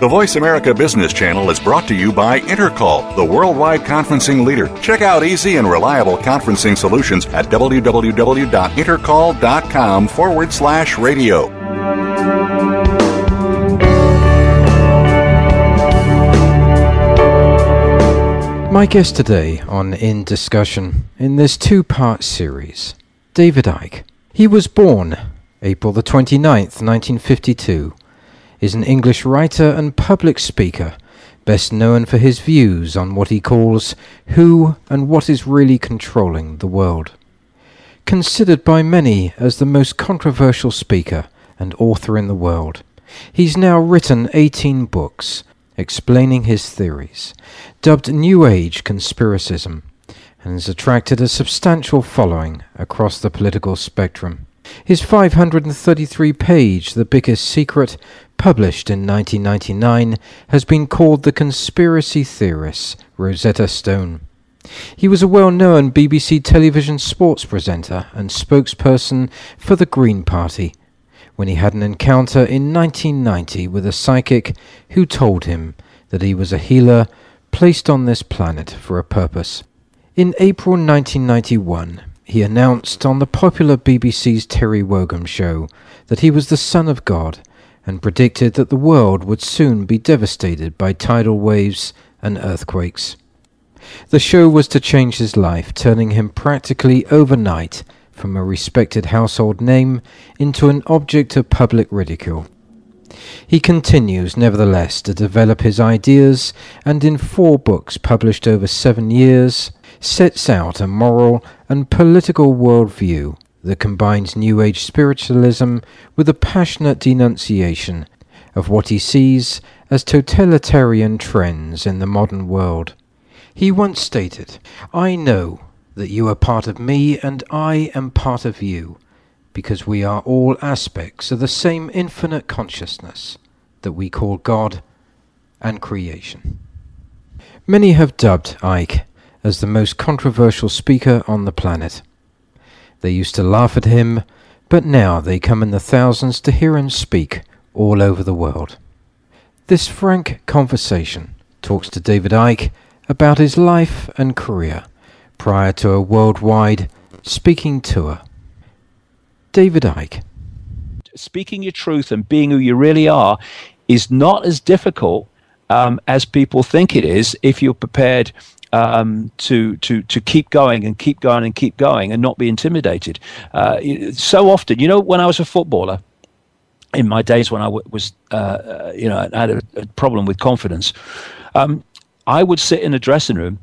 The Voice America Business Channel is brought to you by Intercall, the worldwide conferencing leader. Check out easy and reliable conferencing solutions at www.intercall.com forward slash radio. My guest today on In Discussion in this two part series, David Icke. He was born April the 29th, 1952, is an English writer and public speaker, best known for his views on what he calls who and what is really controlling the world. Considered by many as the most controversial speaker and author in the world, he's now written 18 books explaining his theories, dubbed New Age conspiracism, and has attracted a substantial following across the political spectrum. His 533 page The Biggest Secret, published in 1999, has been called The Conspiracy theorist Rosetta Stone. He was a well known BBC television sports presenter and spokesperson for the Green Party when he had an encounter in 1990 with a psychic who told him that he was a healer placed on this planet for a purpose. In April 1991, he announced on the popular BBC's Terry Wogan show that he was the Son of God and predicted that the world would soon be devastated by tidal waves and earthquakes. The show was to change his life, turning him practically overnight from a respected household name into an object of public ridicule. He continues, nevertheless, to develop his ideas, and in four books published over seven years, sets out a moral and political worldview that combines New Age spiritualism with a passionate denunciation of what he sees as totalitarian trends in the modern world. He once stated, I know that you are part of me and I am part of you, because we are all aspects of the same infinite consciousness that we call God and creation. Many have dubbed Icke as the most controversial speaker on the planet. They used to laugh at him, but now they come in the thousands to hear him speak all over the world. This frank conversation talks to David Icke about his life and career prior to a worldwide speaking tour. David Icke. Speaking your truth and being who you really are is not as difficult um, as people think it is if you're prepared um, to to to keep going and keep going and keep going and not be intimidated. Uh, so often, you know, when I was a footballer, in my days when I w- was, uh, uh, you know, I had a, a problem with confidence, um, I would sit in a dressing room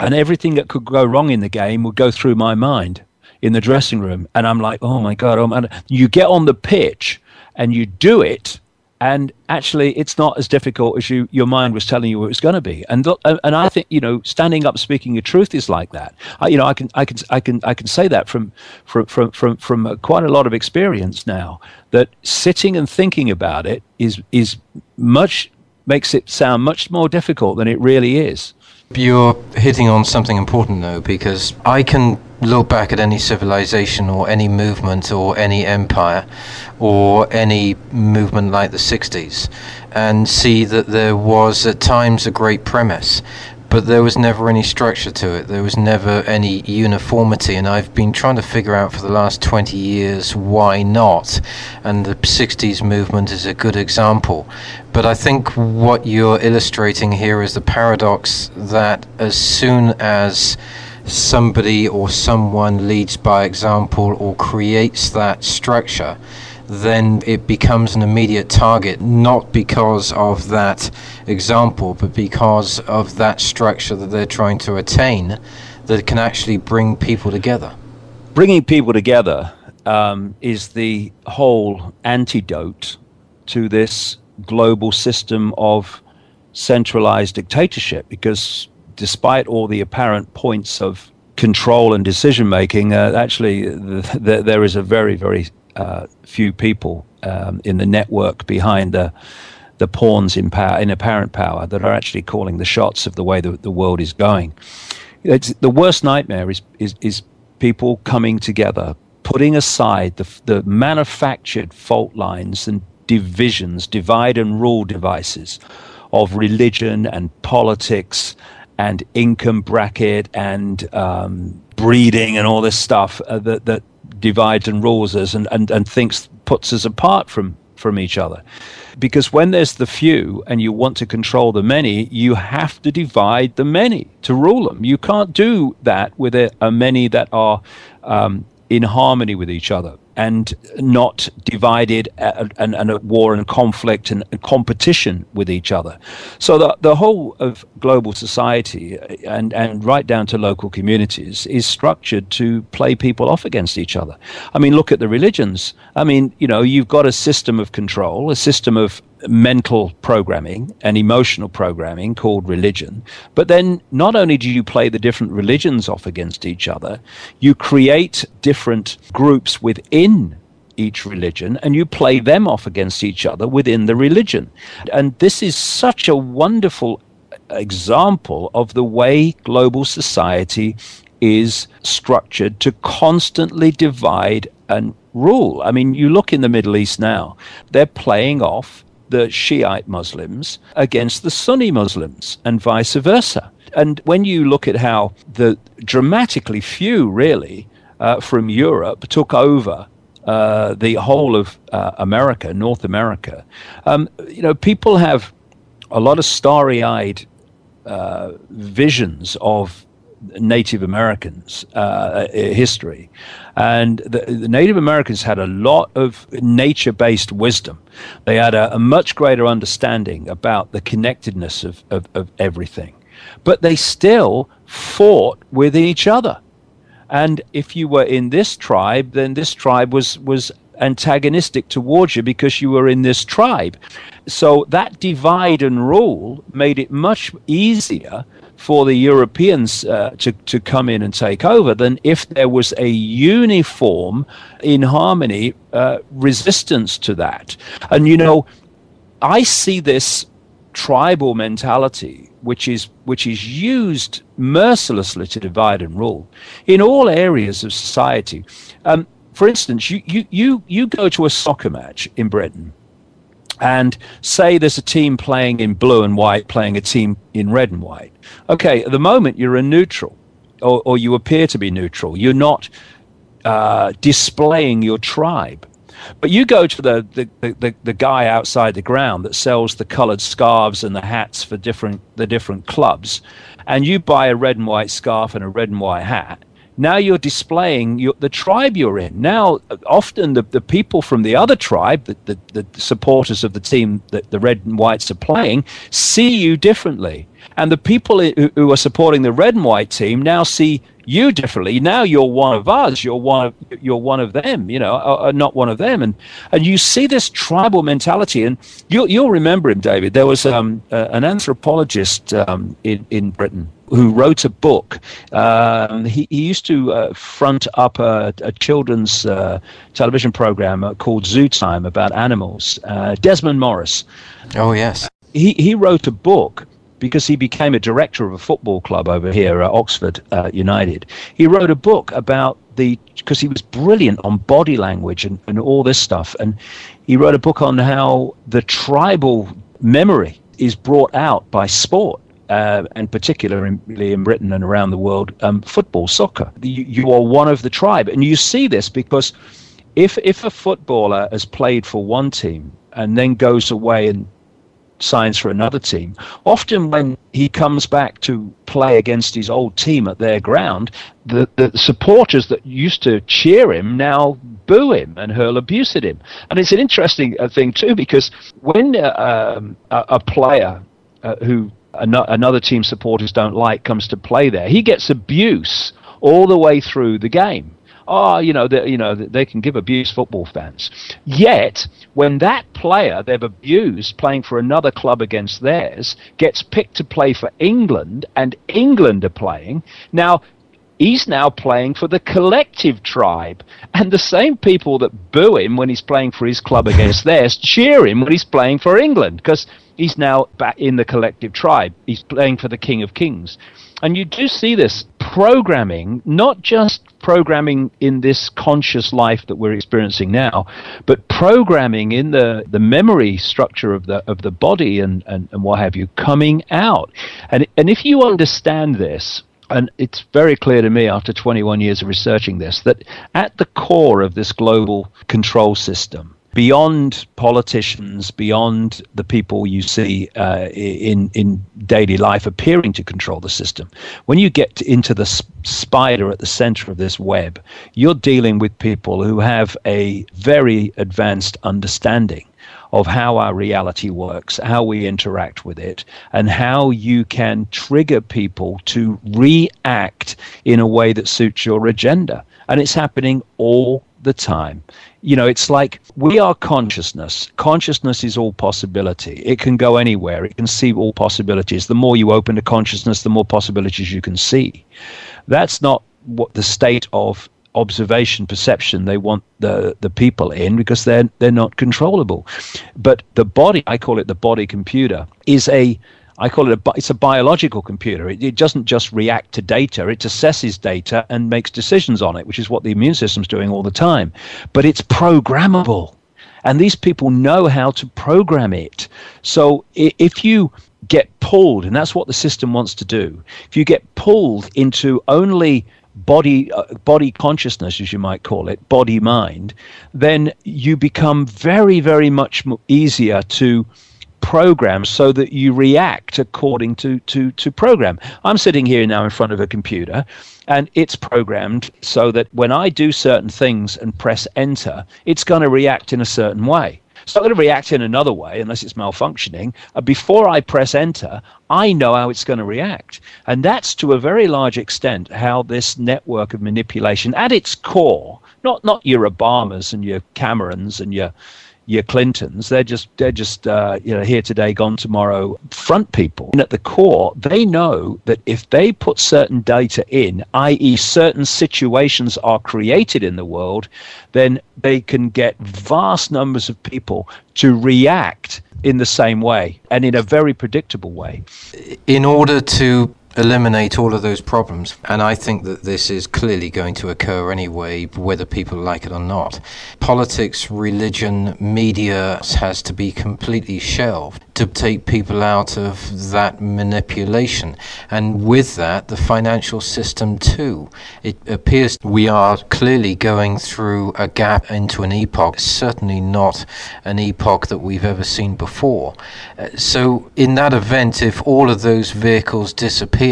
and everything that could go wrong in the game would go through my mind in the dressing room and i'm like oh my god oh man. you get on the pitch and you do it and actually it's not as difficult as you your mind was telling you it was going to be. And and i think you know standing up speaking your truth is like that. I, you know i can i can i can i can say that from from from from, from uh, quite a lot of experience now that sitting and thinking about it is is much makes it sound much more difficult than it really is you're hitting on something important, though, because I can look back at any civilization or any movement or any empire or any movement like the 60s and see that there was at times a great premise but there was never any structure to it. There was never any uniformity, and I've been trying to figure out for the last 20 years why not. And the 60s movement is a good example. But I think what you're illustrating here is the paradox that as soon as somebody or someone leads by example or creates that structure, then it becomes an immediate target, not because of that example, but because of that structure that they're trying to attain that can actually bring people together. Bringing people together um, is the whole antidote to this global system of centralized dictatorship because despite all the apparent points of control and decision making, uh, actually, the, the, there is a very, very uh, few people um, in the network behind the the pawns in power, in apparent power, that are actually calling the shots of the way the, the world is going. It's, the worst nightmare is, is is people coming together, putting aside the the manufactured fault lines and divisions, divide and rule devices of religion and politics and income bracket and um, breeding and all this stuff uh, that, that divides and rules us and, and, and thinks puts us apart from from each other. Because when there's the few and you want to control the many, you have to divide the many to rule them. You can't do that with a, a many that are um, in harmony with each other and not divided uh, and, and at war and conflict and, and, competition with each other. So the, the whole of global society uh, and, and right down to local communities is structured to play people off against each other. I mean, look at the religions. I mean, you know, you've got a system of control, a system of mental programming and emotional programming called religion. But then not only do you play the different religions off against each other, you create different groups within each religion and you play them off against each other within the religion. And this is such a wonderful example of the way global society is structured to constantly divide and rule. I mean, you look in the Middle East now, they're playing off the Shiite Muslims against the Sunni Muslims and vice versa. And when you look at how the dramatically few, really, uh, from Europe took over uh, the whole of uh, America, North America, um, you know, people have a lot of starry eyed uh, visions of Native Americans uh, history. And the, the, Native Americans had a lot of nature based wisdom. They had a, a, much greater understanding about the connectedness of, of, of everything. But they still fought with each other. And if you were in this tribe, then this tribe was, was antagonistic towards you because you were in this tribe. So that divide and rule made it much easier for the Europeans uh, to, to come in and take over than if there was a uniform, in harmony, uh, resistance to that. And, you know, I see this tribal mentality which is which is used mercilessly to divide and rule in all areas of society. Um, for instance, you, you, you, you go to a soccer match in Britain and say there's a team playing in blue and white playing a team in red and white. Okay, at the moment you're a neutral, or, or you appear to be neutral. You're not uh, displaying your tribe. But you go to the, the, the, the, guy outside the ground that sells the colored scarves and the hats for different the different clubs, and you buy a red and white scarf and a red and white hat, now you're displaying your, the tribe you're in. Now, often the, the people from the other tribe, the, the, the supporters of the team that the red and whites are playing, see you differently. And the people who, who are supporting the red and white team now see you differently. Now you're one of us. You're one of you're one of them. You know, uh, uh, not one of them. And and you see this tribal mentality. And you'll you'll remember him, David. There was um, an anthropologist um, in in Britain who wrote a book. Um, he, he used to uh, front up a, a children's uh, television program uh, called Zoo Time about animals. Desmond Morris. Oh yes. He he wrote a book because he became a director of a football club over here at Oxford uh, United. He wrote a book about the because he was brilliant on body language and, and all this stuff, and he wrote a book on how the tribal memory is brought out by sport. Uh, and particularly in Britain and around the world, um, football, soccer. You, you are one of the tribe, and you see this because if if a footballer has played for one team and then goes away and signs for another team. Often, when he comes back to play against his old team at their ground, the, the supporters that used to cheer him now boo him and hurl abuse at him. And it's an interesting uh, thing, too, because when uh, um, a, a, player uh, who another team supporters don't like comes to play there, he gets abuse all the way through the game oh, you know, you know, they can give abuse football fans. Yet, when that player they've abused playing for another club against theirs gets picked to play for England, and England are playing now. He's now playing for the collective tribe. And the same people that boo him when he's playing for his club against theirs cheer him when he's playing for England because he's now back in the collective tribe. He's playing for the King of Kings. And you do see this programming, not just programming in this conscious life that we're experiencing now, but programming in the, the memory structure of the of the body and, and, and what have you coming out. And and if you understand this, and it's very clear to me after 21 years of researching this that at the core of this global control system beyond politicians, beyond the people you see uh, in in daily life appearing to control the system. When you get into the spider at the center of this web, you're dealing with people who have a very advanced understanding of how our reality works, how we interact with it, and how you can trigger people to react in a way that suits your agenda. And it's happening all the time you know, it's like we are consciousness. Consciousness is all possibility. It can go anywhere. It can see all possibilities. The more you open to consciousness, the more possibilities you can see. That's not what the state of observation perception they want the the people in because they're they're not controllable but the body i call it the body computer is a I call it a it's a biological computer. It, it, doesn't just react to data; it assesses data and makes decisions on it, which is what the immune system's doing all the time. But it's programmable, and these people know how to program it. So if you get pulled, and that's what the system wants to do, if you get pulled into only body uh, body consciousness as you might call it body mind then you become very very much easier to program so that you react according to, to, to program. I'm sitting here now in front of a computer and it's programmed so that when I do certain things and press enter, it's going to react in a certain way. It's not going to react in another way unless it's malfunctioning. Uh, before I press enter, I know how it's going to react. And that's to a very large extent how this network of manipulation at its core, not, not your Obamas and your Camerons and your your Clintons. They're just they're just uh, you know here today, gone tomorrow. Front people, and at the core, they know that if they put certain data in, i.e., certain situations are created in the world, then they can get vast numbers of people to react in the same way and in a very predictable way. In order to eliminate all of those problems. And I think that this is clearly going to occur anyway, whether people like it or not. Politics, religion, media has to be completely shelved to take people out of that manipulation. And with that, the financial system too. It appears we are clearly going through a gap into an epoch, certainly not an epoch that we've ever seen before. Uh, so, in that event, if all of those vehicles disappear,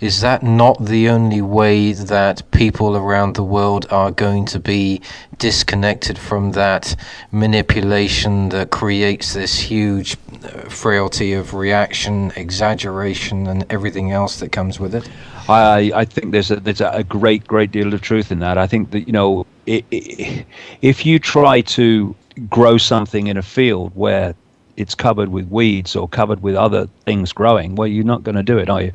is that not the only way that people around the world are going to be disconnected from that manipulation that creates this huge uh, frailty of reaction, exaggeration, and everything else that comes with it? I, I think there's a, there's a great great deal of truth in that. I think that you know it, it, if you try to grow something in a field where it's covered with weeds or covered with other things growing, well, you're not going to do it, are you?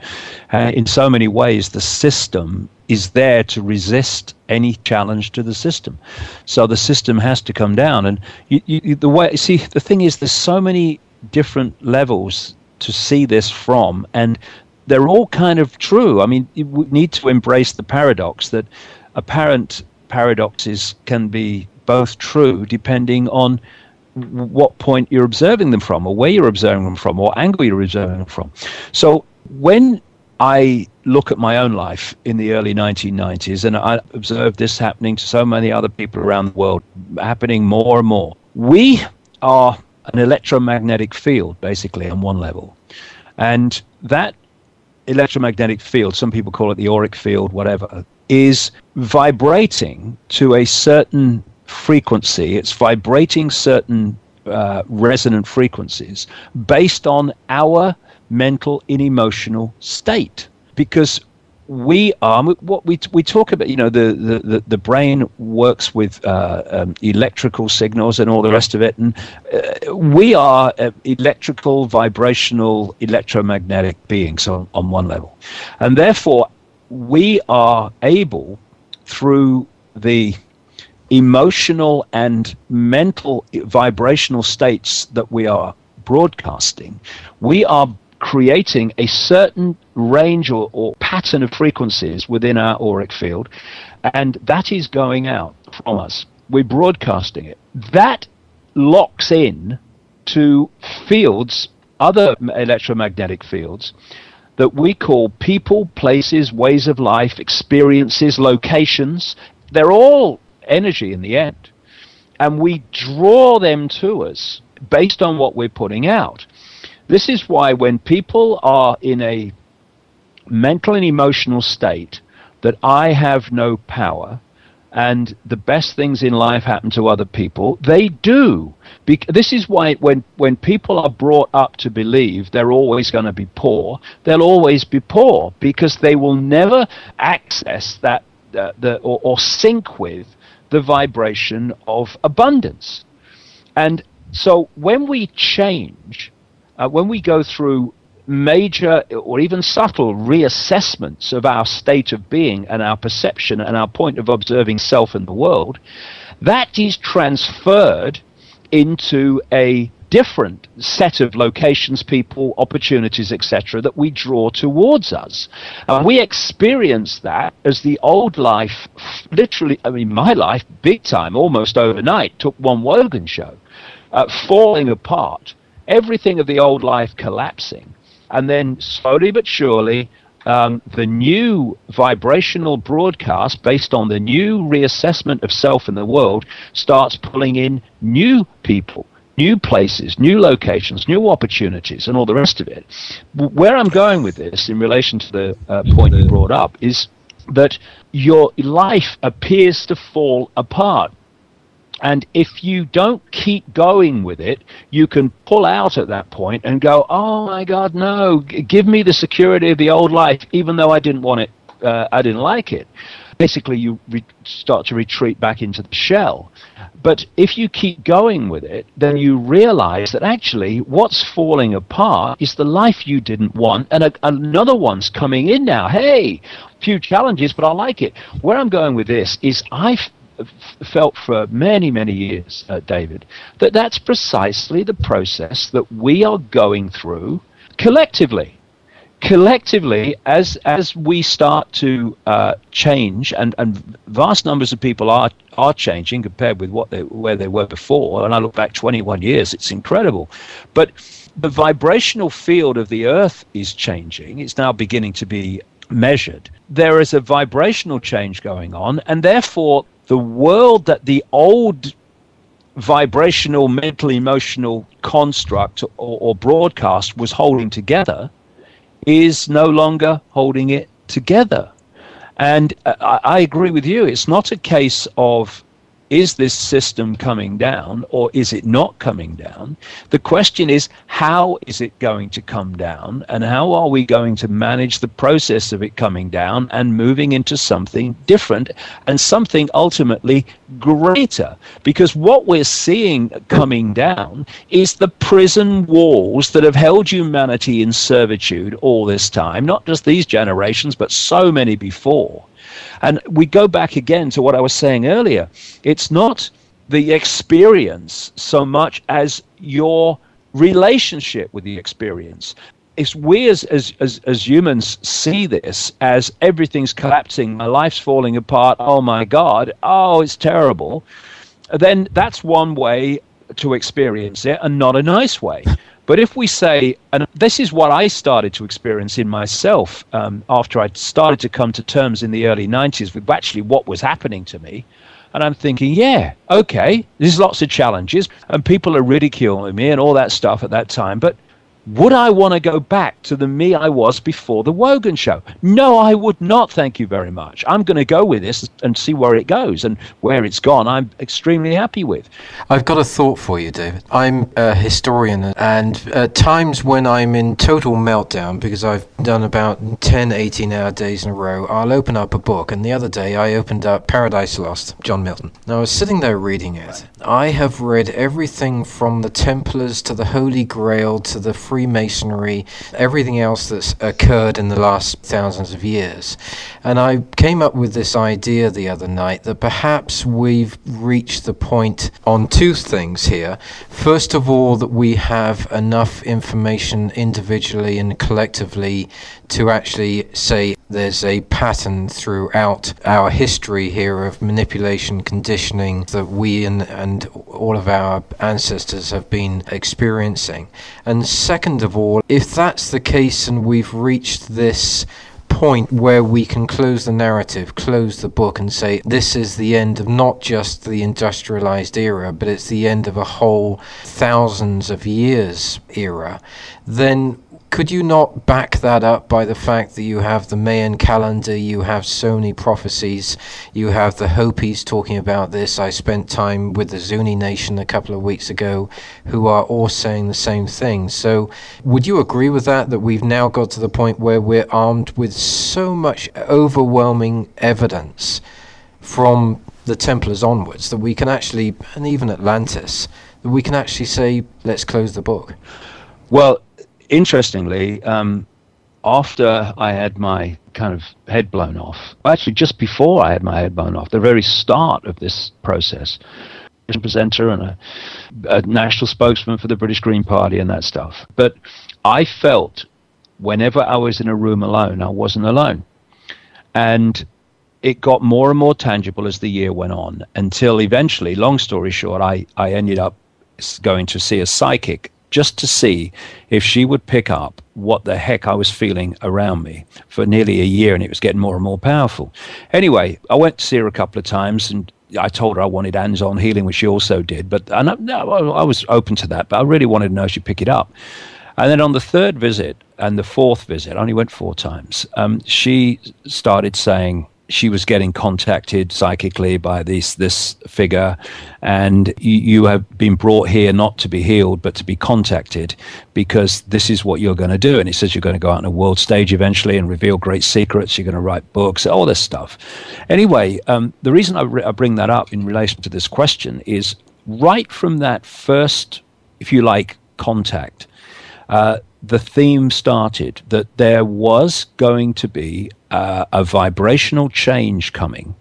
Uh, in so many ways, the system is there to resist any challenge to the system. So the system has to come down. And you, you, the way, see, the thing is, there's so many different levels to see this from, and they're all kind of true. I mean, we need to embrace the paradox that apparent paradoxes can be both true depending on what point you're observing them from, or where you're observing them from, or angle you're observing them from. So when I look at my own life in the early 1990s, and I observed this happening to so many other people around the world, happening more and more. We are an electromagnetic field, basically, on one level. And that electromagnetic field, some people call it the auric field, whatever, is vibrating to a certain frequency. It's vibrating certain uh, resonant frequencies based on our mental and emotional state. Because we are what we we talk about you know the the the brain works with uh, um, electrical signals and all the rest of it and uh, we are uh, electrical vibrational electromagnetic beings on, on one level and therefore we are able through the emotional and mental vibrational states that we are broadcasting we are creating a certain range or, or pattern of frequencies within our auric field, and that is going out from us. We're broadcasting it. That locks in to fields, other electromagnetic fields, that we call people, places, ways of life, experiences, locations. They're all energy in the end. And we draw them to us based on what we're putting out. This is why when people are in a mental and emotional state that I have no power and the best things in life happen to other people, they do. Be- this is why when, when people are brought up to believe they're always going to be poor, they'll always be poor because they will never access that uh, the, or, or sync with the vibration of abundance. And so when we change, uh, when we go through major or even subtle reassessments of our state of being and our perception and our point of observing self and the world, that is transferred into a different set of locations, people, opportunities, etc., that we draw towards us. And we experience that as the old life, literally, I mean, my life, big time, almost overnight, took one Wogan show, uh, falling apart, everything of the old life collapsing and then slowly but surely, um, the new vibrational broadcast based on the new reassessment of self in the world starts pulling in new people, new places, new locations, new opportunities, and all the rest of it. Where I'm going with this in relation to the uh, point you brought up is that your life appears to fall apart and if you don't keep going with it, you can pull out at that point and go, oh my God, no, give me the security of the old life, even though I didn't want it, uh, I didn't like it. Basically, you re- start to retreat back into the shell. But if you keep going with it, then you realize that actually what's falling apart is the life you didn't want, and a, another one's coming in now. Hey, few challenges, but I like it. Where I'm going with this is I've felt for many, many years, uh, David, that that's precisely the process that we are going through collectively. Collectively, as as we start to uh, change, and, and vast numbers of people are are changing compared with what they where they were before. And I look back 21 years; it's incredible. But the vibrational field of the Earth is changing. It's now beginning to be measured. There is a vibrational change going on, and therefore the world that the old vibrational mental emotional construct or, or, broadcast was holding together is no longer holding it together. And uh, I, I agree with you. It's not a case of is this system coming down or is it not coming down? The question is, how is it going to come down? And how are we going to manage the process of it coming down and moving into something different and something ultimately greater? Because what we're seeing coming down is the prison walls that have held humanity in servitude all this time, not just these generations, but so many before. And we go back again to what I was saying earlier. It's not the experience so much as your relationship with the experience. It's we as, as, as, as humans see this as everything's collapsing, my life's falling apart, oh my God, oh, it's terrible, then that's one way to experience it and not a nice way. But if we say, and this is what I started to experience in myself um, after I started to come to terms in the early 90s with actually what was happening to me. And I'm thinking, yeah, okay, there's lots of challenges, and people are ridiculing me and all that stuff at that time. But would I want to go back to the me I was before the Wogan show? No, I would not. Thank you very much. I'm going to go with this and see where it goes and where it's gone. I'm extremely happy with. I've got a thought for you, David. I'm a historian, and at times when I'm in total meltdown because I've done about 10, 18 hour days in a row, I'll open up a book. And the other day I opened up Paradise Lost, John Milton. Now I was sitting there reading it. I have read everything from the Templars to the Holy Grail to the Freemasonry, everything else that's occurred in the last thousands of years. And I came up with this idea the other night that perhaps we've reached the point on two things here. First of all, that we have enough information individually and collectively to actually say there's a pattern throughout our history here of manipulation, conditioning that we and, and all of our ancestors have been experiencing. And second of all, if that's the case and we've reached this point where we can close the narrative, close the book, and say this is the end of not just the industrialized era, but it's the end of a whole thousands of years era, then could you not back that up by the fact that you have the Mayan calendar, you have Zuni prophecies, you have the Hopis talking about this? I spent time with the Zuni Nation a couple of weeks ago who are all saying the same thing. So, would you agree with that? That we've now got to the point where we're armed with so much overwhelming evidence from the Templars onwards that we can actually, and even Atlantis, that we can actually say, let's close the book? Well, interestingly, um, after I had my kind of head blown off, actually just before I had my head blown off, the very start of this process, as a presenter and a, a national spokesman for the British Green Party and that stuff. But I felt whenever I was in a room alone, I wasn't alone. And it got more and more tangible as the year went on until eventually, long story short, I, I ended up going to see a psychic just to see if she would pick up what the heck I was feeling around me for nearly a year, and it was getting more and more powerful. Anyway, I went to see her a couple of times, and I told her I wanted hands-on healing, which she also did. But I, I was open to that, but I really wanted to know if she'd pick it up. And then on the third visit and the fourth visit, I only went four times. Um, she started saying, she was getting contacted psychically by this this figure, and you, have been brought here not to be healed, but to be contacted, because this is what you're going to do. And it says you're going to go out on a world stage eventually and reveal great secrets. You're going to write books, all this stuff. Anyway, um, the reason I, re- I bring that up in relation to this question is right from that first, if you like, contact. Uh, the theme started that there was going to be uh, a vibrational change coming,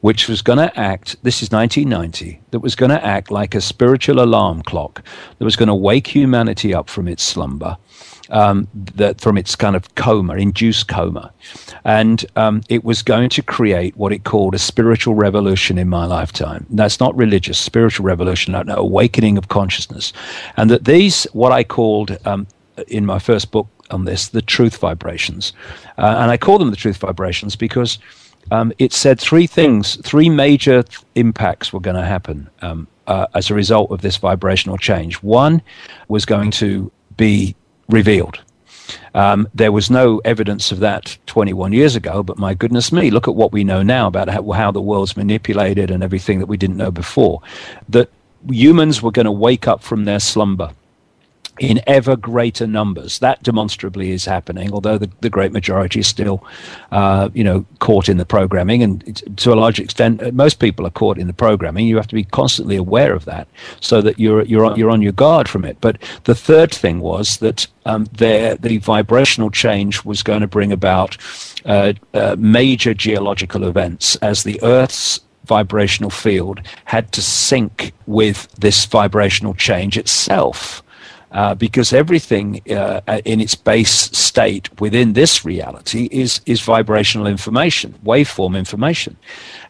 which was going to act, this is 1990, that was going to act like a spiritual alarm clock that was going to wake humanity up from its slumber. Um, that from its kind of coma, induced coma, and um, it was going to create what it called a spiritual revolution in my lifetime. That's not religious, spiritual revolution, an awakening of consciousness, and that these what I called um, in my first book on this, the truth vibrations. Uh, and I call them the truth vibrations because um, it said three things, three major th- impacts were going to happen um, uh, as a result of this vibrational change. One was going to be revealed. Um, there was no evidence of that 21 years ago, but my goodness me, look at what we know now about how, how the world's manipulated and everything that we didn't know before. That humans were going to wake up from their slumber in ever greater numbers. That demonstrably is happening, although the, the great majority is still, uh, you know, caught in the programming. And to a large extent, uh, most people are caught in the programming. You have to be constantly aware of that so that you're, you're, on, you're on your guard from it. But the third thing was that um, there, the vibrational change was going to bring about uh, uh, major geological events as the Earth's vibrational field had to sync with this vibrational change itself uh, because everything uh, in its base state within this reality is is vibrational information, waveform information,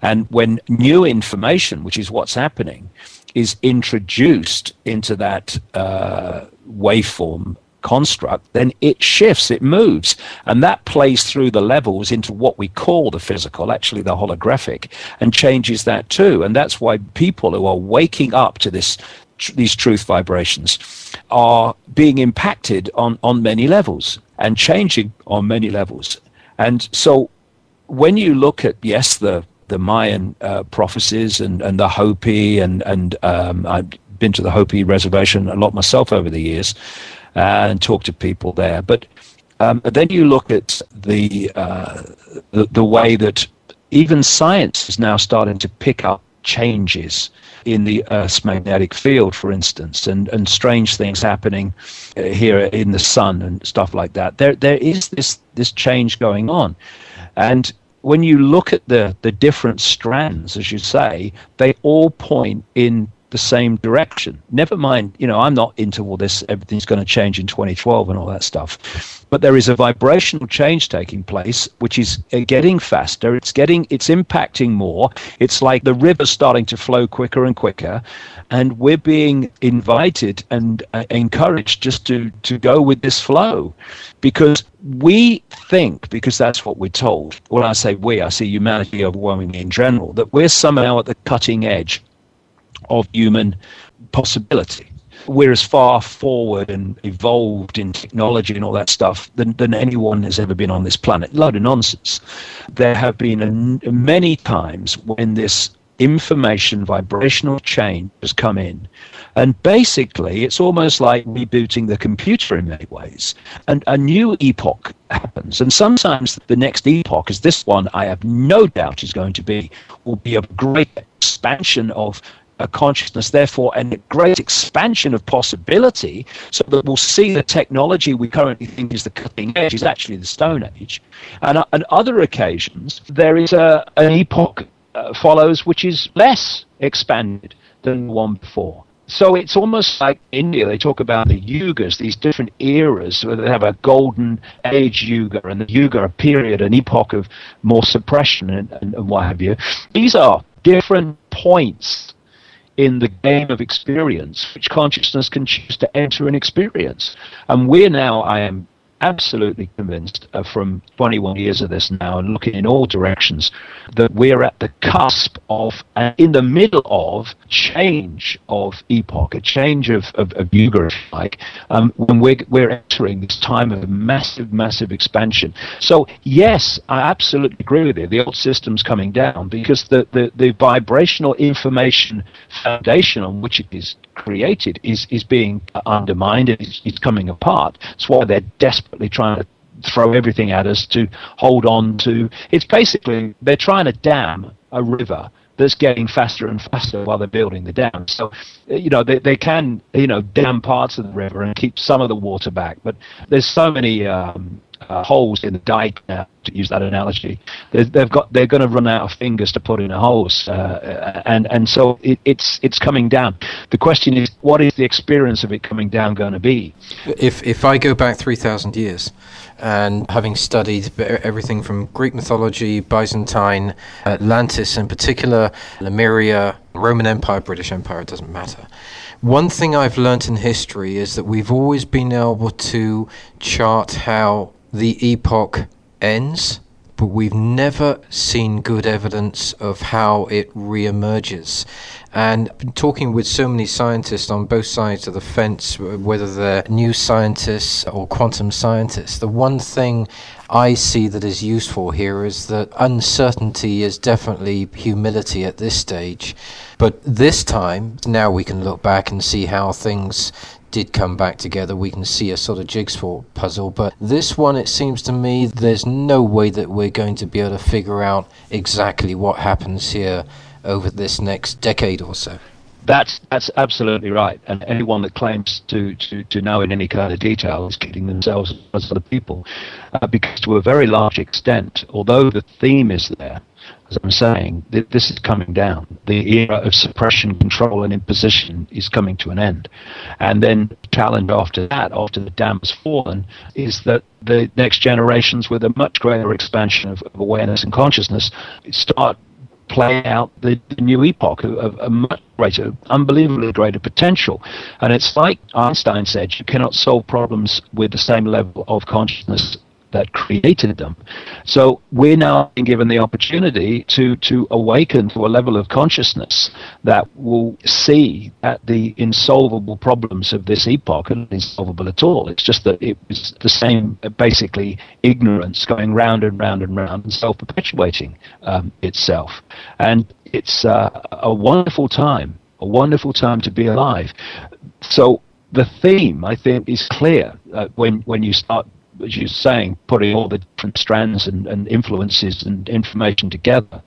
and when new information, which is what's happening, is introduced into that uh, waveform construct, then it shifts, it moves, and that plays through the levels into what we call the physical, actually the holographic, and changes that too. And that's why people who are waking up to this tr- these truth vibrations are being impacted on, on many levels and changing on many levels. And so when you look at, yes, the, the Mayan uh, prophecies and, and the Hopi, and, and um, I've been to the Hopi reservation a lot myself over the years uh, and talked to people there. But um, then you look at the, uh, the, the way that even science is now starting to pick up changes in the Earth's magnetic field, for instance, and, and strange things happening uh, here in the sun and stuff like that. There there is this this change going on, and when you look at the the different strands, as you say, they all point in the same direction. Never mind, you know, I'm not into all this, everything's going to change in 2012 and all that stuff. But there is a vibrational change taking place, which is uh, getting faster. It's getting, it's impacting more. It's like the river's starting to flow quicker and quicker. And we're being invited and uh, encouraged just to, to go with this flow because we think, because that's what we're told. When I say we, I see humanity overwhelmingly in general, that we're somehow at the cutting edge of human possibility. We're as far forward and evolved in technology and all that stuff than, than anyone has ever been on this planet. Load of nonsense. There have been a, many times when this information vibrational change has come in. And basically, it's almost like rebooting the computer in many ways. And a new epoch happens. And sometimes the next epoch, as this one I have no doubt is going to be, will be a great expansion of a consciousness, therefore, and a great expansion of possibility, so that we'll see the technology we currently think is the cutting edge is actually the Stone Age. And on other occasions, there is a, an epoch uh, follows which is less expanded than the one before. So it's almost like India, they talk about the yugas, these different eras. Where they have a golden age yuga and the yuga, a period, an epoch of more suppression and, and, and what have you. These are different points in the game of experience, which consciousness can choose to enter and experience. And we're now, I am absolutely convinced uh, from 21 years of this now and looking in all directions that we're at the cusp of uh, in the middle of change of epoch a change of, of, of yuga like um, when we're, we're entering this time of massive massive expansion. So yes i absolutely agree with you. The old system's coming down because the, the, the vibrational information foundation on which it is created is, is being undermined and it's, it's coming apart. That's why they're desperate desperately trying to throw everything at us to hold on to. It's basically they're trying to dam a river that's getting faster and faster while they're building the dam. So, you know, they, they can, you know, dam parts of the river and keep some of the water back. But there's so many um, uh, holes in the dike now, to use that analogy. They've, they've got they're going to run out of fingers to put in a hose, uh, and and so it, it's it's coming down. The question is, what is the experience of it coming down going to be? If if I go back three thousand years, and having studied everything from Greek mythology, Byzantine, Atlantis in particular, Lemuria, Roman Empire, British Empire, it doesn't matter. One thing I've learnt in history is that we've always been able to chart how the epoch ends, but we've never seen good evidence of how it re-emerges. And talking with so many scientists on both sides of the fence, whether they're new scientists or quantum scientists. The one thing I see that is useful here is that uncertainty is definitely humility at this stage. But this time, now we can look back and see how things did come back together, we can see a sort of jigsaw puzzle. But this one, it seems to me, there's no way that we're going to be able to figure out exactly what happens here over this next decade or so. That's that's absolutely right. And anyone that claims to, to, to know in any kind of detail is kidding themselves as other people, uh, because to a very large extent, although the theme is there, as I'm saying, th- this is coming down. The era of suppression, control, and imposition is coming to an end. And then the challenge after that, after the dam has fallen, is that the next generations with a much greater expansion of, of awareness and consciousness start playing out the, the new epoch of, a much greater, unbelievably greater potential. And it's like Einstein said, you cannot solve problems with the same level of consciousness that created them. So we're now being given the opportunity to, to awaken to a level of consciousness that will see that the insolvable problems of this epoch are insolvable at all. It's just that it was the same, basically, ignorance going round and round and round and self perpetuating um, itself. And it's uh, a wonderful time, a wonderful time to be alive. So the theme, I think, is clear uh, when when you start as you're saying, putting all the different strands and, and influences and information together.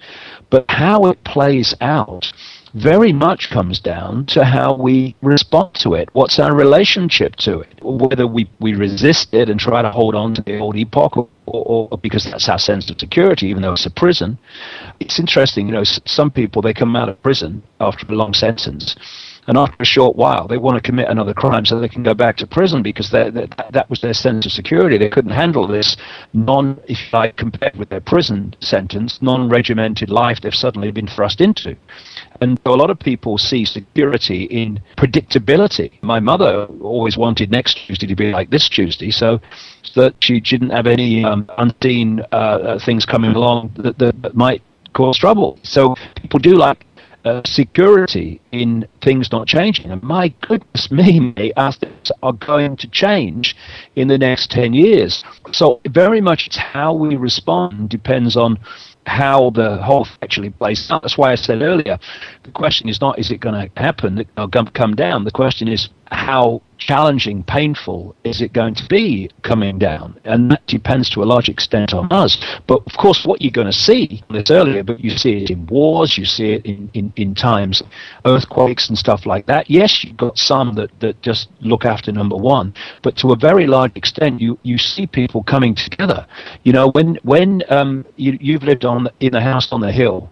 But how it plays out very much comes down to how we respond to it. What's our relationship to it? Whether we, we resist it and try to hold on to the old epoch or, or, because that's our sense of security, even though it's a prison. It's interesting, you know, some people, they come out of prison after a long sentence and after a short while they want to commit another crime so they can go back to prison because that, that was their sense of security. They couldn't handle this non, if I compared with their prison sentence, non-regimented life they've suddenly been thrust into. And a lot of people see security in predictability. My mother always wanted next Tuesday to be like this Tuesday, so that she didn't have any um, unseen uh, uh things coming along that, that might cause trouble. So people do like uh, security in things not changing. And my goodness me, our things are going to change in the next 10 years. So, very much it's how we respond depends on how the whole actually plays out. That's why I said earlier, the question is not is it going to happen or come down. The question is how challenging, painful is it going to be coming down? And that depends to a large extent on us. But of course, what you're going to see, this earlier, but you see it in wars, you see it in, in, in times, earthquakes and stuff like that. Yes, you've got some that, that just look after number one, but to a very large extent, you, you see people coming together. You know, when, when um, you, you've lived on in the house on the hill,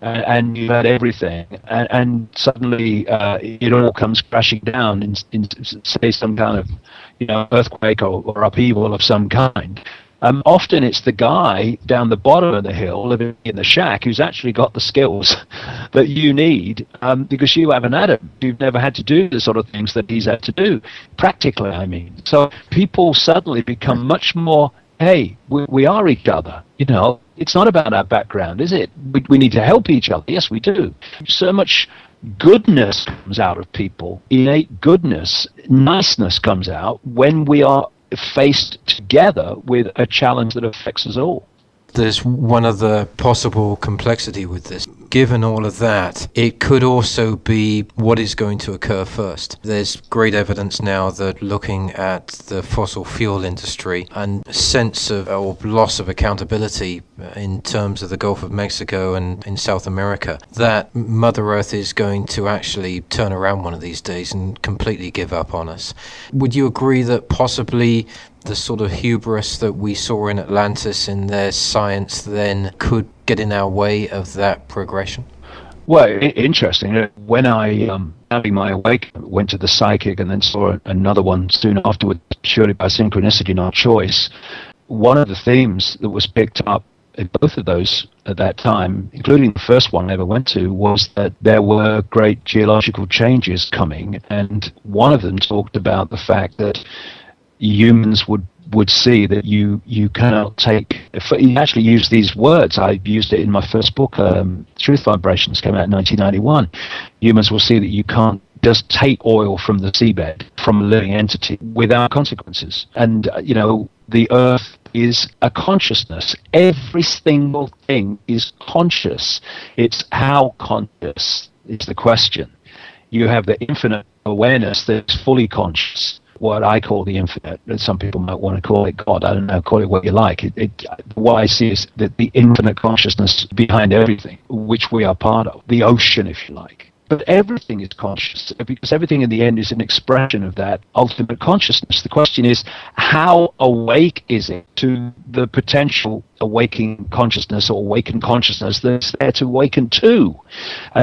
and, and you had everything, and, and suddenly uh, it all comes crashing down in, in, say, some kind of you know earthquake or, or upheaval of some kind. Um, often it's the guy down the bottom of the hill living in the shack who's actually got the skills that you need um, because you haven't had it. You've never had to do the sort of things that he's had to do, practically, I mean. So people suddenly become much more hey, we, we are each other. You know, it's not about our background, is it? We, we need to help each other. Yes, we do. So much goodness comes out of people, innate goodness, niceness comes out when we are faced together with a challenge that affects us all. There's one other possible complexity with this given all of that, it could also be what is going to occur first. There's great evidence now that looking at the fossil fuel industry and sense of or loss of accountability in terms of the Gulf of Mexico and in South America, that Mother Earth is going to actually turn around one of these days and completely give up on us. Would you agree that possibly the sort of hubris that we saw in Atlantis in their science then could get in our way of that progression? Well, interesting. When I, um, having my awakening, went to the psychic and then saw another one soon afterwards, surely by synchronicity, not choice, one of the themes that was picked up in both of those at that time, including the first one I ever went to, was that there were great geological changes coming. And one of them talked about the fact that humans would would see that you you cannot take. He actually used these words. I used it in my first book, um, Truth Vibrations, came out in 1991. Humans will see that you can't just take oil from the seabed from a living entity without consequences. And uh, you know, the Earth is a consciousness. Every single thing is conscious. It's how conscious is the question. You have the infinite awareness that's fully conscious what I call the infinite. Uh, some people might want to call it God. I don't know. Call it what you like. It, it, what I see is that the infinite consciousness behind everything, which we are part of, the ocean, if you like. But everything is conscious because everything in the end is an expression of that ultimate consciousness. The question is, how awake is it to the potential awakening consciousness or awakened consciousness that's there to awaken to?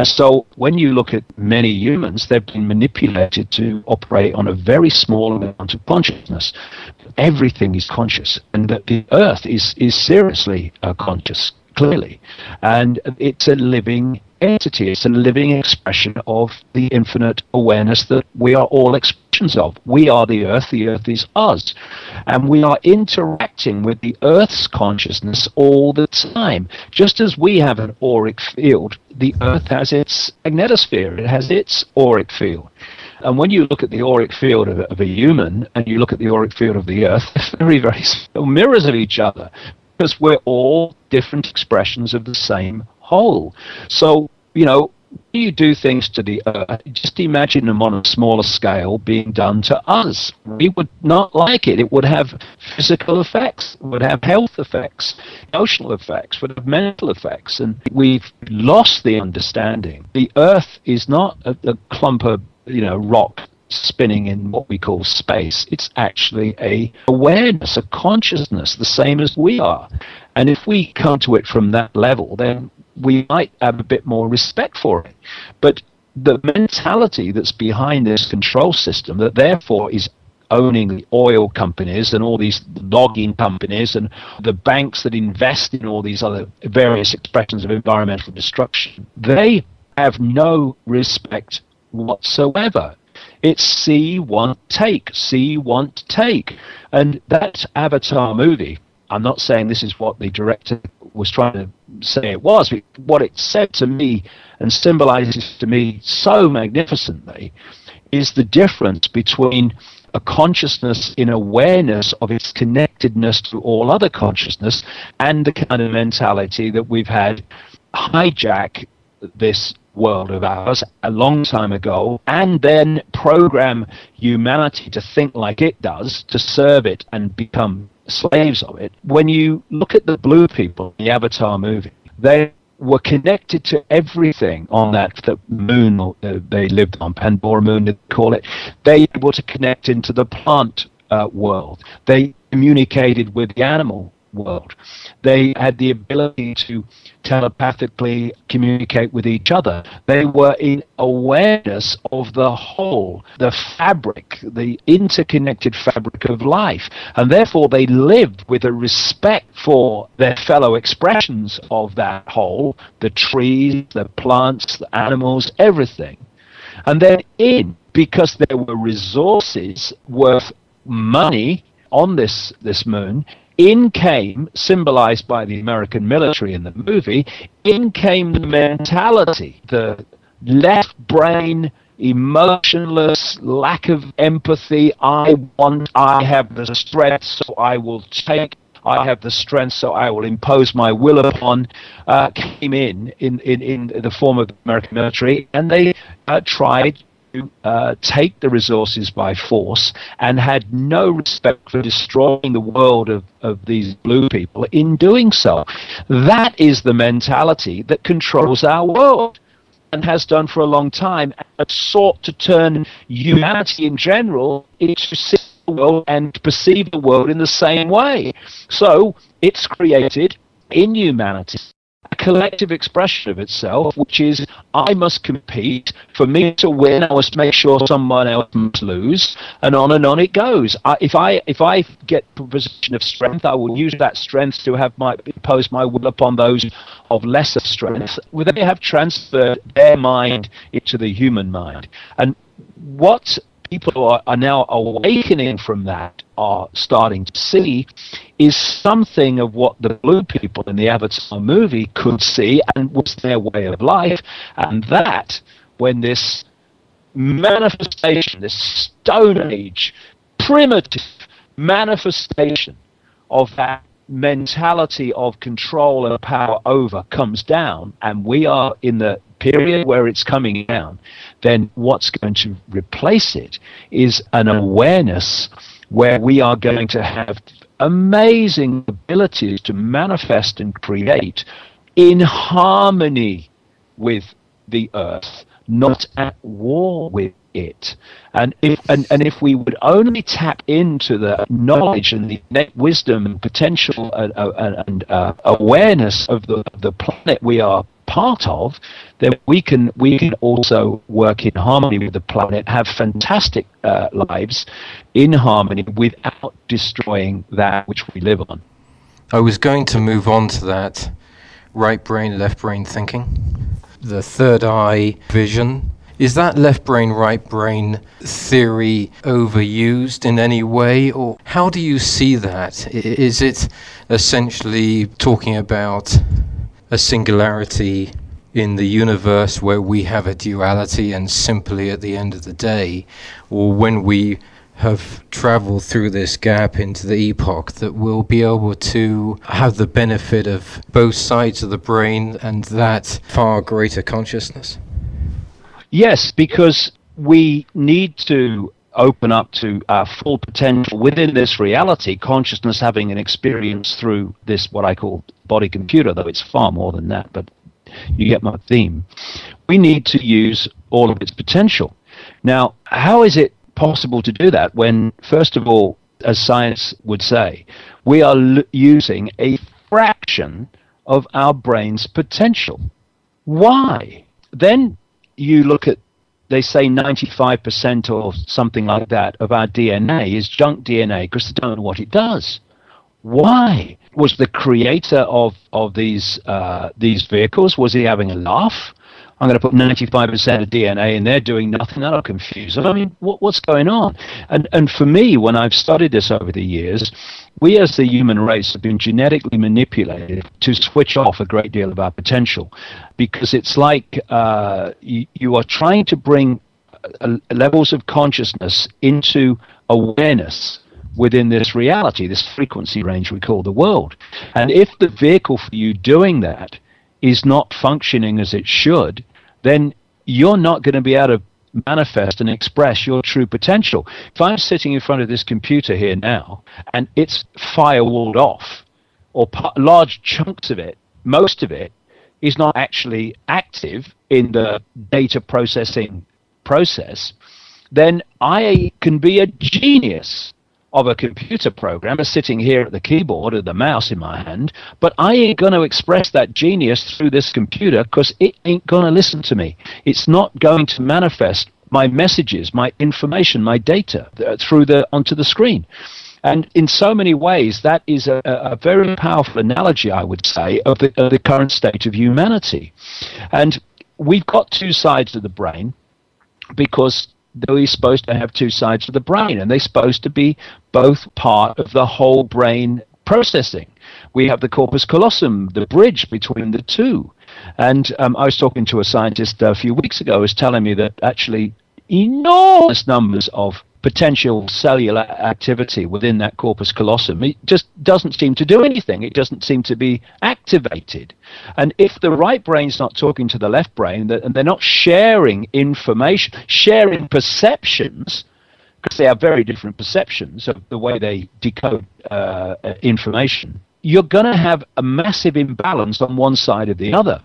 So when you look at many humans, they've been manipulated to operate on a very small amount of consciousness. Everything is conscious, and that the earth is, is seriously uh, conscious clearly. And it's a living entity. It's a living expression of the infinite awareness that we are all expressions of. We are the earth, the earth is us. And we are interacting with the earth's consciousness all the time. Just as we have an auric field, the earth has its magnetosphere, it has its auric field. And when you look at the auric field of, a human and you look at the auric field of the earth, they're very, very mirrors of each other because we're all different expressions of the same whole. So, you know, you do things to the earth, just imagine them on a smaller scale being done to us. We would not like it. It would have physical effects, would have health effects, emotional effects, would have mental effects. And we've lost the understanding. The earth is not a, a clump of, you know, rock spinning in what we call space. It's actually a awareness, a consciousness, the same as we are. And if we come to it from that level, then we might have a bit more respect for it. But the mentality that's behind this control system that therefore is owning the oil companies and all these logging companies and the banks that invest in all these other various expressions of environmental destruction, they have no respect whatsoever. It's see, want, take, see, want, take. And that Avatar movie, I'm not saying this is what the director was trying to say it was. But what it said to me and symbolizes to me so magnificently is the difference between a consciousness in awareness of its connectedness to all other consciousness and the kind of mentality that we've had hijack this world of ours a long time ago and then program humanity to think like it does, to serve it and become slaves of it. When you look at the blue people in the Avatar movie, they were connected to everything on that the moon uh, they lived on, Pandora Moon, they call it. They were able to connect into the plant uh, world. They communicated with the animal world. They had the ability to telepathically communicate with each other. They were in awareness of the whole, the fabric, the interconnected fabric of life. And therefore, they lived with a respect for their fellow expressions of that whole the trees, the plants, the animals, everything. And then, in because there were resources worth money on this, this moon, in came, symbolized by the American military in the movie, in came the mentality, the left brain, emotionless, lack of empathy. I want, I have the strength, so I will take. I have the strength, so I will impose my will upon. Uh, came in, in in in the form of the American military, and they uh, tried uh, take the resources by force and had no respect for destroying the world of, of these blue people in doing so. That is the mentality that controls our world and has done for a long time and sought to turn humanity in general into the world and perceive the world in the same way. So it's created in humanity collective expression of itself, which is I must compete. For me to win, I must make sure someone else must lose, and on and on it goes. I, if I if I get a position of strength, I will use that strength to have my impose my will upon those of lesser strength. They have transferred their mind into the human mind, and what people are, are now awakening from that are starting to see is something of what the blue people in the Avatar movie could see and was their way of life. And that, when this manifestation, this Stone Age, primitive manifestation of that mentality of control and power over comes down, and we are in the period where it's coming down, then what's going to replace it is an awareness where we are going to have amazing abilities to manifest and create in harmony with the earth, not at war with it. And if and, and if we would only tap into the knowledge and the wisdom and potential and, and uh, awareness of the the planet we are part of, then we can we can also work in harmony with the planet, have fantastic uh, lives in harmony without destroying that which we live on. I was going to move on to that right brain, left brain thinking, the third eye vision. Is that left brain, right brain theory overused in any way, or how do you see that? Is it essentially talking about a singularity in the universe where we have a duality and simply at the end of the day, or when we have traveled through this gap into the epoch, that we'll be able to have the benefit of both sides of the brain and that far greater consciousness? Yes, because we need to open up to our full potential within this reality, consciousness having an experience through this, what I call body computer, though it's far more than that, but you get my theme. We need to use all of its potential. Now, how is it possible to do that when, first of all, as science would say, we are l- using a fraction of our brain's potential? Why? Then you look at they say 95% or something like that of our DNA is junk DNA because they don't know what it does. Why? Was the creator of, of these, uh, these vehicles, was he having a laugh? I'm going to put 95% of DNA in there doing nothing. That'll confuse them. I mean, what, what's going on? And, and for me, when I've studied this over the years, we as the human race have been genetically manipulated to switch off a great deal of our potential because it's like uh, you, you, are trying to bring uh, levels of consciousness into awareness within this reality, this frequency range we call the world. And if the vehicle for you doing that is not functioning as it should, then you're not going to be able to manifest and express your true potential. If I'm sitting in front of this computer here now and it's firewalled off, or large chunks of it, most of it, is not actually active in the data processing process, then I can be a genius of a computer programmer sitting here at the keyboard with the mouse in my hand, but I ain't going to express that genius through this computer because it ain't going to listen to me. It's not going to manifest my messages, my information, my data uh, through the onto the screen. And in so many ways, that is a, a very powerful analogy, I would say, of the, of the current state of humanity. And we've got two sides of the brain because they're supposed to have two sides of the brain, and they're supposed to be both part of the whole brain processing. We have the corpus callosum, the bridge between the two. And um, I was talking to a scientist a few weeks ago who was telling me that actually enormous numbers of potential cellular activity within that corpus callosum. It just doesn't seem to do anything. It doesn't seem to be activated. And if the right brain's not talking to the left brain, and they're not sharing information, sharing perceptions, because they have very different perceptions of the way they decode uh, information, you're going to have a massive imbalance on one side or the other.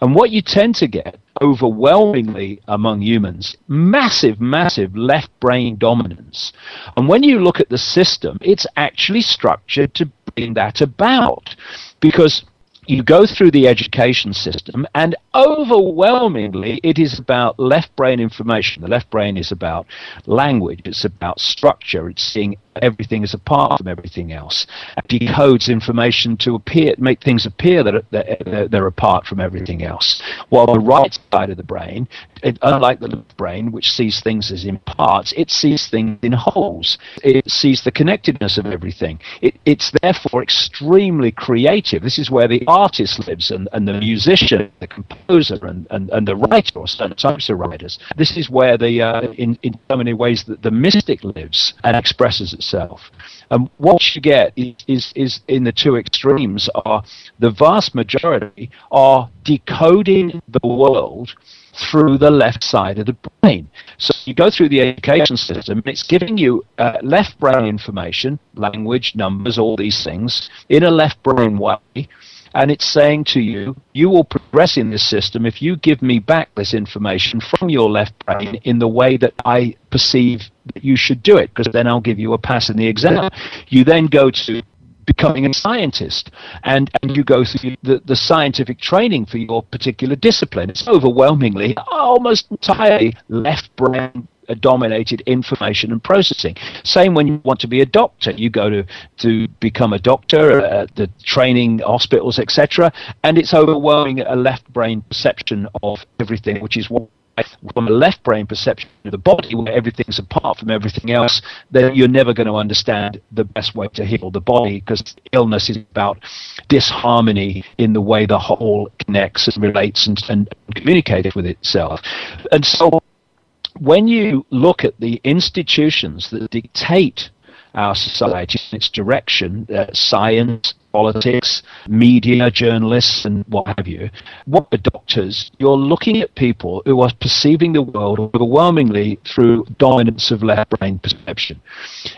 And what you tend to get overwhelmingly among humans, massive, massive left brain dominance. And when you look at the system, it's actually structured to bring that about. Because you go through the education system, and overwhelmingly, it is about left brain information. The left brain is about language, it's about structure, it's seeing everything is apart from everything else. It decodes information to appear, make things appear that they're, apart from everything else. While the right side of the brain, it, unlike the left brain, which sees things as in parts, it sees things in wholes. It sees the connectedness of everything. It, it's therefore extremely creative. This is where the artist lives and, and the musician, the composer, and, and, and the writer, or certain types of writers. This is where the, uh, in, in so many ways, the, the mystic lives and expresses itself. And what you get is, is, is in the two extremes are the vast majority are decoding the world through the left side of the brain. So you go through the education system, and it's giving you uh, left brain information, language, numbers, all these things, in a left brain way and it's saying to you, you will progress in this system if you give me back this information from your left brain in the way that I perceive that you should do it, because then I'll give you a pass in the exam. You then go to becoming a scientist and, and you go through the, the scientific training for your particular discipline. It's overwhelmingly almost entirely left brain dominated information and processing. Same when you want to be a doctor, you go to to become a doctor uh, the training hospitals, etc., and it's overwhelming a left brain perception of everything, which is what from a left brain perception of the body where everything's apart from everything else, then you're never going to understand the best way to heal the body because illness is about disharmony in the way the whole connects and relates and, and communicates with itself. And so when you look at the institutions that dictate our society and its direction, uh, science, politics, media, journalists, and what have you, what the doctors, you're looking at people who are perceiving the world overwhelmingly through dominance of left brain perception.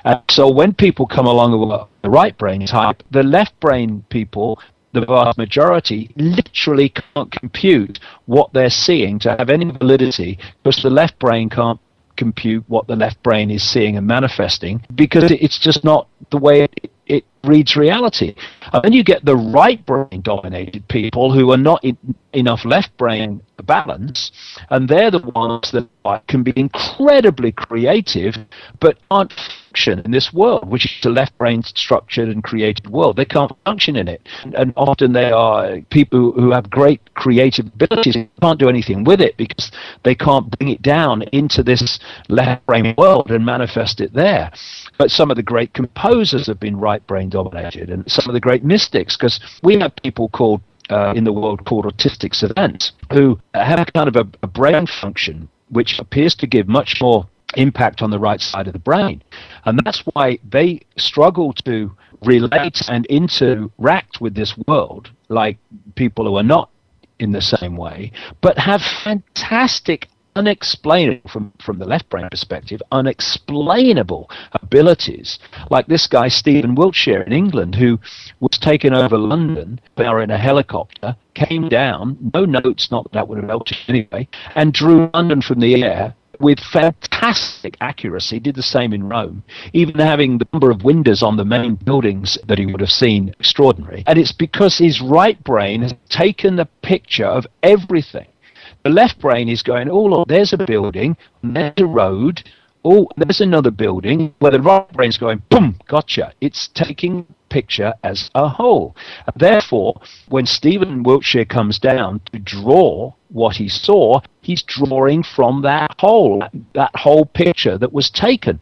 And so when people come along with the right brain type, the left brain people the vast majority literally can't compute what they're seeing to have any validity because the left brain can't compute what the left brain is seeing and manifesting because it's just not the way it, it reads reality. And then you get the right brain dominated people who are not enough left brain balance, and they're the ones that can be incredibly creative but aren't function in this world, which is a left brain structured and created world. They can't function in it. And often they are people who have great creative abilities can't do anything with it because they can't bring it down into this left brain world and manifest it there. But some of the great composers have been right brain dominated, and some of the great mystics, because we have people called uh, in the world called autistic savants who have kind of a, a brain function which appears to give much more impact on the right side of the brain. And that's why they struggle to relate and interact with this world like people who are not in the same way, but have fantastic unexplainable from, from the left brain perspective, unexplainable abilities. Like this guy, Stephen Wiltshire in England, who was taken over London, in a helicopter, came down, no notes, not that, that would have helped anyway, and drew London from the air with fantastic accuracy, did the same in Rome, even having the number of windows on the main buildings that he would have seen extraordinary. And it's because his right brain has taken the picture of everything. The left brain is going, oh, look, there's a building, there's a road, oh, there's another building, where the right brain's going, boom, gotcha. It's taking picture as a whole. Therefore, when Stephen Wiltshire comes down to draw what he saw, he's drawing from that whole, that whole picture that was taken.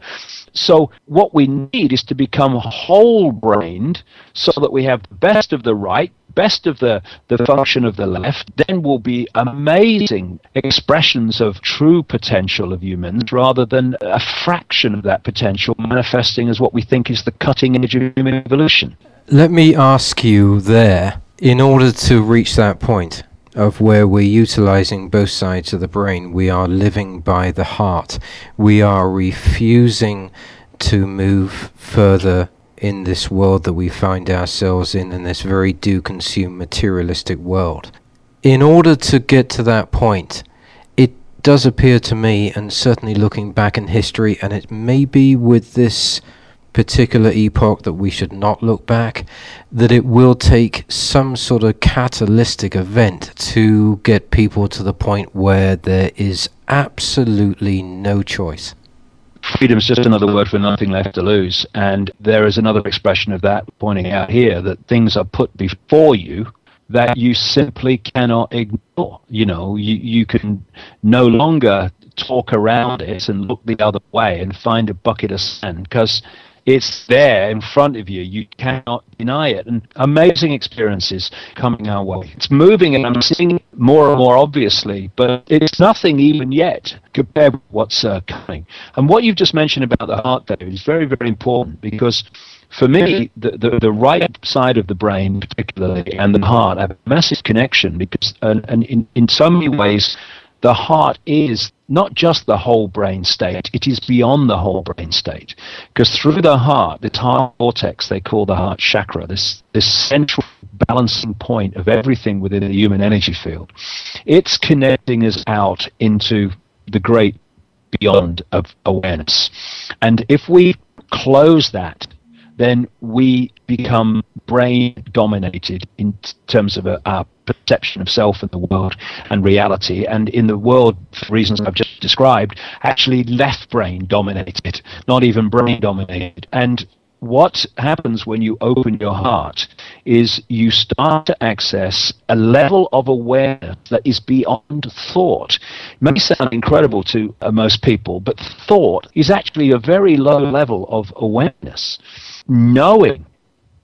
So what we need is to become whole brained so that we have the best of the right, best of the, the function of the left, then will be amazing expressions of true potential of humans rather than a fraction of that potential manifesting as what we think is the cutting edge of human evolution. Let me ask you there, in order to reach that point of where we're utilizing both sides of the brain, we are living by the heart, we are refusing to move further in this world that we find ourselves in, in this very do consume materialistic world. In order to get to that point, it does appear to me, and certainly looking back in history, and it may be with this particular epoch that we should not look back, that it will take some sort of catalytic event to get people to the point where there is absolutely no choice freedom is just another word for nothing left to lose. And there is another expression of that pointing out here that things are put before you that you simply cannot ignore. You know, you, you can no longer talk around it and look the other way and find a bucket of sand because it's there in front of you. You cannot deny it. And amazing experiences coming our way. It's moving and I'm seeing more and more obviously, but it's nothing even yet compared with what's uh, coming. And what you've just mentioned about the heart, though, is very, very important because for me, the, the, the, right side of the brain, particularly, and the heart have a massive connection because, and, and in, in so many ways, the heart is not just the whole brain state, it is beyond the whole brain state. Because through the heart, this heart vortex they call the heart chakra, this, this central balancing point of everything within the human energy field, it's connecting us out into the great beyond of awareness. And if we close that then we become brain dominated in terms of a, our perception of self and the world and reality. And in the world, for reasons I've just described, actually left brain dominated, not even brain dominated. And what happens when you open your heart is you start to access a level of awareness that is beyond thought. It may sound incredible to uh, most people, but thought is actually a very low level of awareness knowing,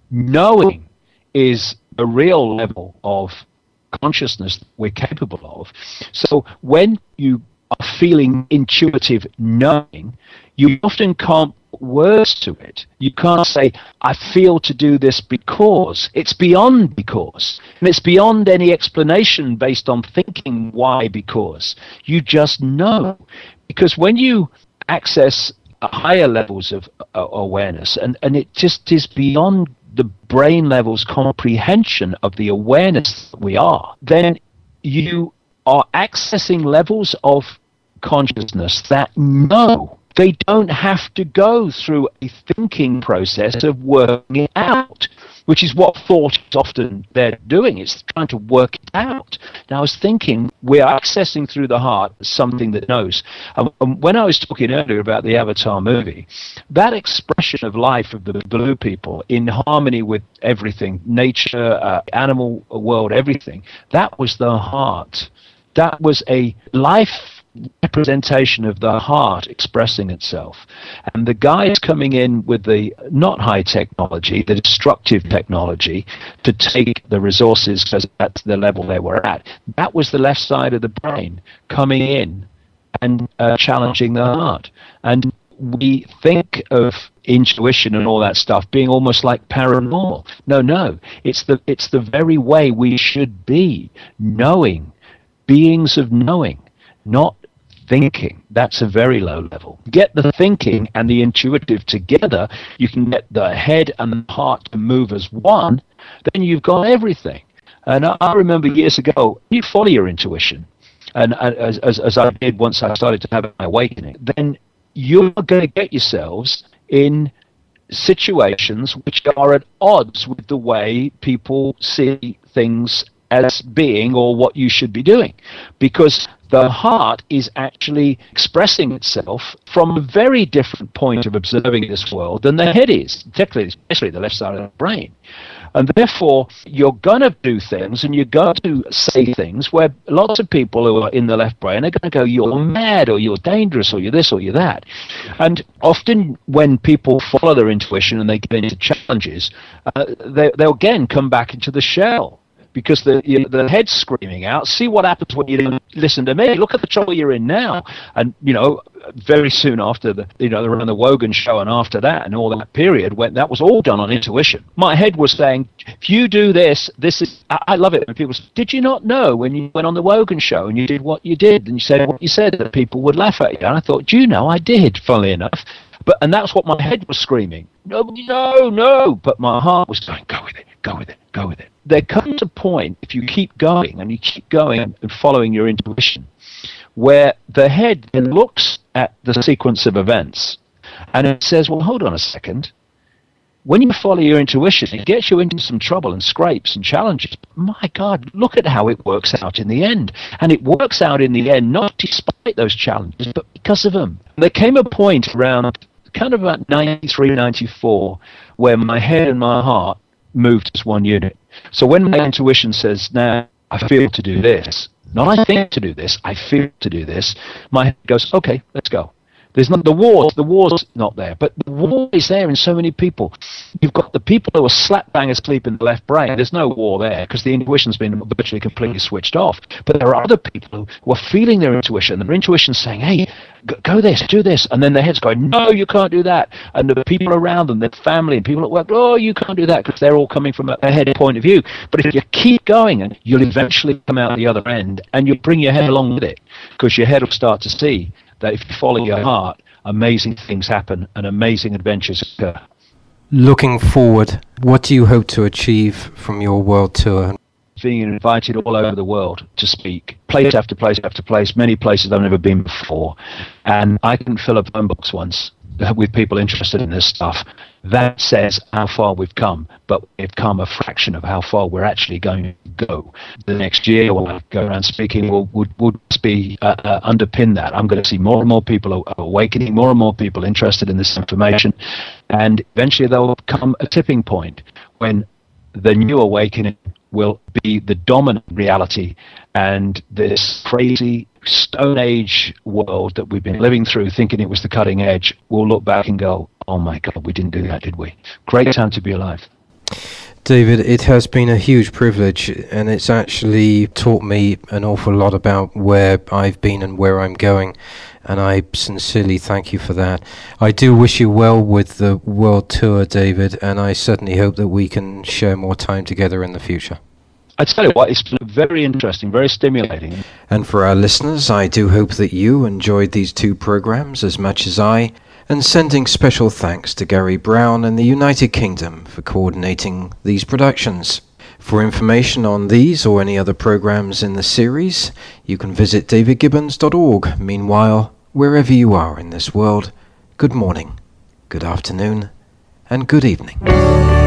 knowing is a real level of consciousness we're capable of. So when you are feeling intuitive knowing, you often can't words to it. You can't say, I feel to do this because. It's beyond because. And it's beyond any explanation based on thinking why because. You just know. Because when you access higher levels of uh, awareness, and, and it just is beyond the brain level's comprehension of the awareness that we are, then you are accessing levels of consciousness that know they don't have to go through a thinking process of working it out, which is what thought is often they're doing. It's trying to work it out. Now, I was thinking we're accessing through the heart something that knows. And, when I was talking earlier about the Avatar movie, that expression of life of the blue people in harmony with everything, nature, uh, animal world, everything, that was the heart. That was a life representation of the heart expressing itself. And the guys coming in with the not high technology, the destructive technology, to take the resources because that's the level they were at, that was the left side of the brain coming in and uh, challenging the heart. And we think of intuition and all that stuff being almost like paranormal. No, no. It's the it's the very way we should be, knowing, beings of knowing, not thinking. That's a very low level. Get the thinking and the intuitive together, you can get the head and the heart to move as one, then you've got everything. And I remember years ago, you follow your intuition. And as, as, as I did once I started to have my awakening, then you're going to get yourselves in situations which are at odds with the way people see things as being or what you should be doing. Because the heart is actually expressing itself from a very different point of observing this world than the head is, particularly especially the left side of the brain. And therefore, you're going to do things and you're going to say things where lots of people who are in the left brain are going to go, You're mad, or you're dangerous, or you're this, or you're that. And often, when people follow their intuition and they get into challenges, uh, they, they'll again come back into the shell because the you know, the head's screaming out. See what happens when you listen to me. Look at the trouble you're in now. And you know, very soon after the you know around the Wogan show and after that and all that period when that was all done on intuition. My head was saying, if you do this, this is. I, I love it when people say, did you not know when you went on the Wogan show and you did what you did and you said what you said that people would laugh at you? And I thought, do you know, I did. Funnily enough. But and that's what my head was screaming. No, no, no. But my heart was going, go with it, go with it, go with it there comes a point, if you keep going and you keep going and following your intuition, where the head then looks at the sequence of events and it says, well, hold on a second. When you follow your intuition, it gets you into some trouble and scrapes and challenges. My God, look at how it works out in the end. And it works out in the end not despite those challenges, but because of them. There came a point around kind of about 93, 94, where my head and my heart moved as one unit. So when my intuition says, now I feel to do this, not I think to do this, I feel to do this, my head goes, okay, let's go. There's not the war. The war's not there, but the war is there in so many people. You've got the people who are slap bang asleep in the left brain. There's no war there because the intuition's been virtually completely switched off. But there are other people who are feeling their intuition. And their intuition's saying, "Hey, go this, do this," and then their head's going, "No, you can't do that." And the people around them, their family and people at work, "Oh, you can't do that," because they're all coming from a, a head point of view. But if you keep going, and you'll eventually come out the other end, and you'll bring your head along with it, because your head will start to see that if you follow your heart, amazing things happen and amazing adventures occur. Looking forward, what do you hope to achieve from your world tour? Being invited all over the world to speak, place after place after place, many places I've never been before. And I can fill a phone box once with people interested in this stuff. That says how far we've come, but we've come a fraction of how far we're actually going to go. The next year, when I go around speaking, will would would be uh, uh, underpin that. I'm going to see more and more people awakening, more and more people interested in this information, and eventually there will come a tipping point when the new awakening will be the dominant reality, and this crazy Stone Age world that we've been living through, thinking it was the cutting edge, we'll look back and go, "Oh my God, we didn't do that, did we?" Great time to be alive. David, it has been a huge privilege, and it's actually taught me an awful lot about where I've been and where I'm going, and I sincerely thank you for that. I do wish you well with the world tour, David, and I certainly hope that we can share more time together in the future. I tell you what, it's very interesting, very stimulating. And for our listeners, I do hope that you enjoyed these two programs as much as I and sending special thanks to Gary Brown and the United Kingdom for coordinating these productions. For information on these or any other programs in the series, you can visit davidgibbons.org. Meanwhile, wherever you are in this world, good morning, good afternoon, and good evening.